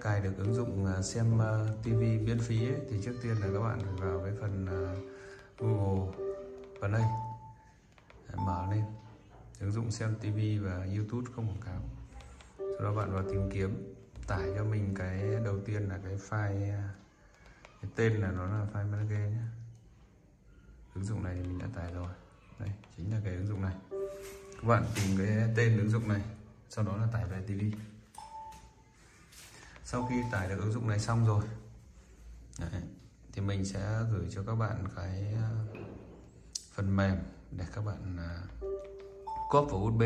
cài được ứng dụng à, xem à, TV miễn phí ấy, thì trước tiên là các bạn phải vào cái phần à, Google vào đây. Mở lên. Ứng dụng xem TV và YouTube không quảng cáo. Sau đó bạn vào tìm kiếm. Tải cho mình cái đầu tiên là cái file cái tên là nó là file manager nhé. Ứng dụng này thì mình đã tải rồi. Đây chính là cái ứng dụng này. Các bạn tìm cái tên ứng dụng này sau đó là tải về TV sau khi tải được ứng dụng này xong rồi đấy, thì mình sẽ gửi cho các bạn cái ờ, phần mềm để các bạn ờ, uh, copy vào USB.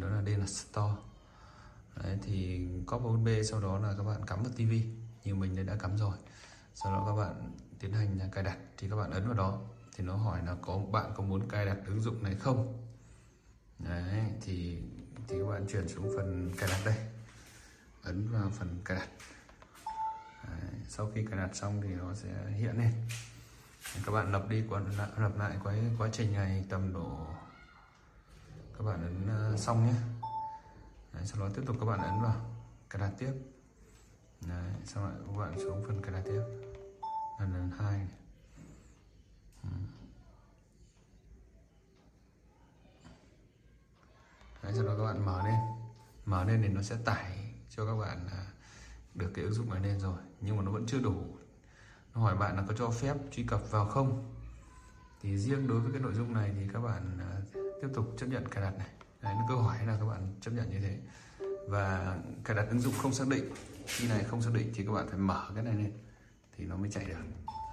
Đó là đây là store. Đấy, thì copy vào USB sau đó là các bạn cắm vào TV như mình đã cắm rồi. Sau đó các bạn tiến hành cài đặt thì các bạn ấn vào đó thì nó hỏi là có bạn có muốn cài đặt ứng dụng này không? Đấy thì thì các bạn chuyển xuống phần cài đặt đây ấn vào phần cài đặt đấy, sau khi cài đặt xong thì nó sẽ hiện lên. Các bạn lập đi còn lập lại quá quá trình này tầm độ các bạn ấn ờ, xong nhé. Đấy, sau đó tiếp tục các bạn ấn vào cài đặt tiếp. Đấy, sau lại các bạn xuống phần cài đặt tiếp. Lần lần hai này. Đấy, sau đó các bạn mở lên. Mở lên thì nó sẽ tải cho các bạn à, được cái ứng dụng này lên rồi. Nhưng mà nó vẫn chưa đủ. Nó hỏi bạn là có cho phép truy cập vào không? Thì riêng đối với cái nội dung này thì các bạn à, tiếp tục chấp nhận cài đặt này. Đấy, câu hỏi là các bạn chấp nhận như thế. Và cài đặt ứng dụng không xác định. Khi này không xác định thì các bạn phải mở cái này lên. Thì nó mới chạy được.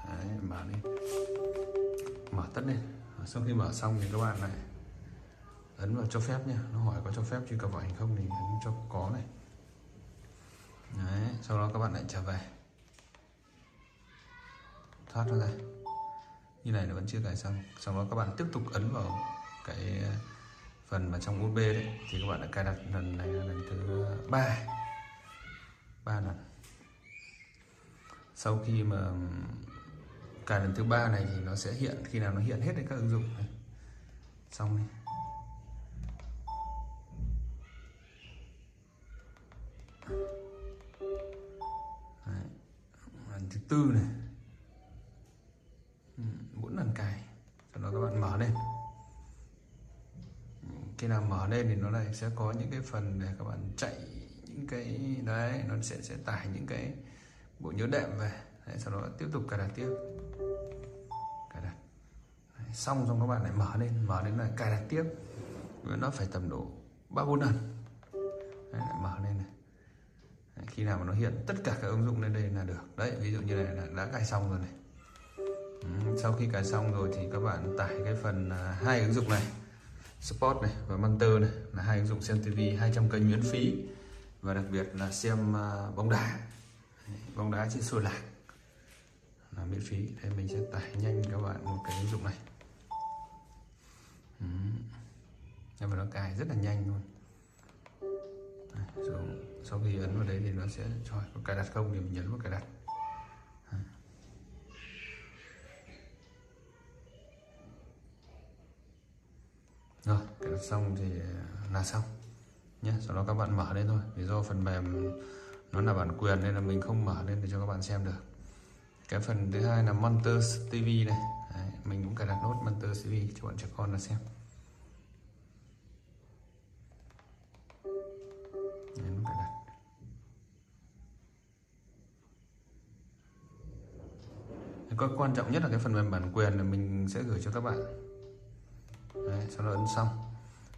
Đấy, mở lên mở tất lên. Sau khi mở xong thì các bạn này ấn vào cho phép nha nó hỏi có cho phép truy cập vào ảnh không thì ấn cho có này. Đấy, sau đó các bạn lại trở về. Thoát ra. Như này nó vẫn chưa cài xong. Sau đó các bạn tiếp tục ấn vào cái ờ, phần mà trong USB đấy. Thì các bạn đã cài đặt lần này là lần thứ ba. Ba lần. Sau khi mà cài lần thứ ba này thì nó sẽ hiện khi nào nó hiện hết các ứng dụng. Này. xong đi. Tư này. Ừ, bốn lần cài. Sau đó các bạn mở lên. Ừ, khi nào mở lên thì nó này sẽ có những cái phần để các bạn chạy những cái đấy nó sẽ sẽ tải những cái bộ nhớ đệm về. Đấy, sau đó tiếp tục cài đặt tiếp. Cài đặt. Đấy, xong xong các bạn lại mở lên mở lên là cài đặt tiếp. Nó phải tầm độ ba bốn lần. Đấy, lại mở lên này. Đấy, khi nào mà nó hiện tất cả các ứng dụng lên đây là như này là đã cài xong rồi này. Ừ, sau khi cài xong rồi thì các bạn tải cái phần à, hai ứng dụng này, Sport này và Monster này là hai ứng dụng xem TV 200 kênh miễn phí. Và đặc biệt là xem à, bóng đá. Bóng đá trên sôi lạc là miễn phí. Đây mình sẽ tải nhanh các bạn một cái ứng dụng này. Ừ. nhưng mà nó cài rất là nhanh luôn. Sau khi ấn vào đấy thì nó sẽ cho, có cài đặt không thì mình nhấn vào cài đặt. Rồi cái đặt xong thì à, là xong. Nhé sau đó các bạn mở lên thôi. Vì do phần mềm nó là bản quyền nên là mình không mở lên để cho các bạn xem được. Cái phần thứ hai là Monster TV này Đấy, mình cũng cài đặt nốt Monster TV cho bọn trẻ con là xem. Đấy, cài đặt. Cái quan trọng nhất là cái phần mềm bản quyền là mình sẽ gửi cho các bạn sau đó ấn xong.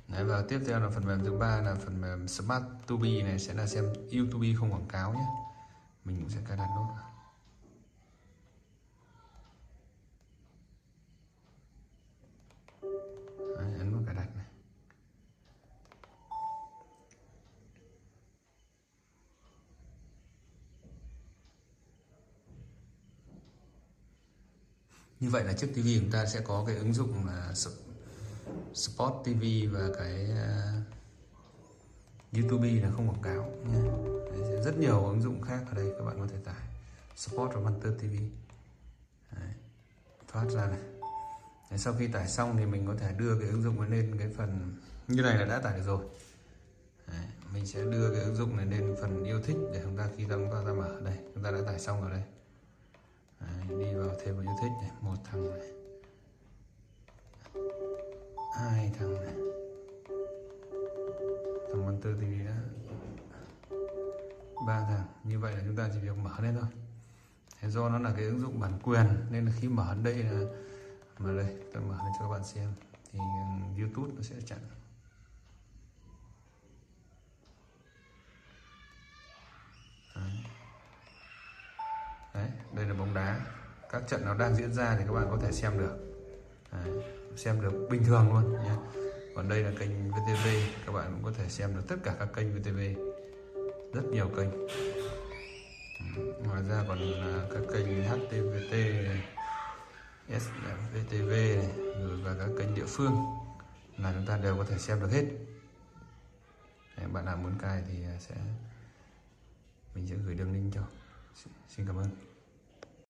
Đấy, và tiếp theo là phần mềm thứ ba là phần mềm Smart To Be này sẽ là xem YouTube không quảng cáo nhé. Mình cũng sẽ cài đặt nốt. Đấy, ấn vào cài đặt này. Như vậy là chiếc TV chúng ta sẽ có cái ứng dụng là Sport TV và cái uh, YouTube là không quảng cáo nha. Đấy, rất nhiều ứng dụng khác ở đây các bạn có thể tải. Sport và Manter TV Đấy, thoát ra này. Đấy, sau khi tải xong thì mình có thể đưa cái ứng dụng lên cái phần như này là đã tải được rồi. Đấy, mình sẽ đưa cái ứng dụng này lên phần yêu thích để chúng ta khi chúng ta, ra mở đây. Chúng ta đã tải xong rồi đây. Đấy, đi vào thêm vào yêu thích này một thằng này. Thằng này. Thằng văn tư thì đã ba thằng. Như vậy là chúng ta chỉ việc mở lên thôi. Thế do nó là cái ứng dụng bản quyền nên là khi mở đây là mà đây tôi mở lên cho các bạn xem. Thì YouTube nó sẽ chặn. Đấy. Đấy, đây là bóng đá. Các trận nó đang diễn ra thì các bạn có thể xem được. Đấy, xem được bình thường luôn nhé. Còn đây là kênh VTV các bạn cũng có thể xem được tất cả các kênh VTV rất nhiều kênh. Ừ, ngoài ra còn là các kênh HTVT SVTV rồi và các kênh địa phương là chúng ta đều có thể xem được hết. Đấy, bạn nào muốn cài thì sẽ mình sẽ gửi đường link cho. Xin cảm ơn.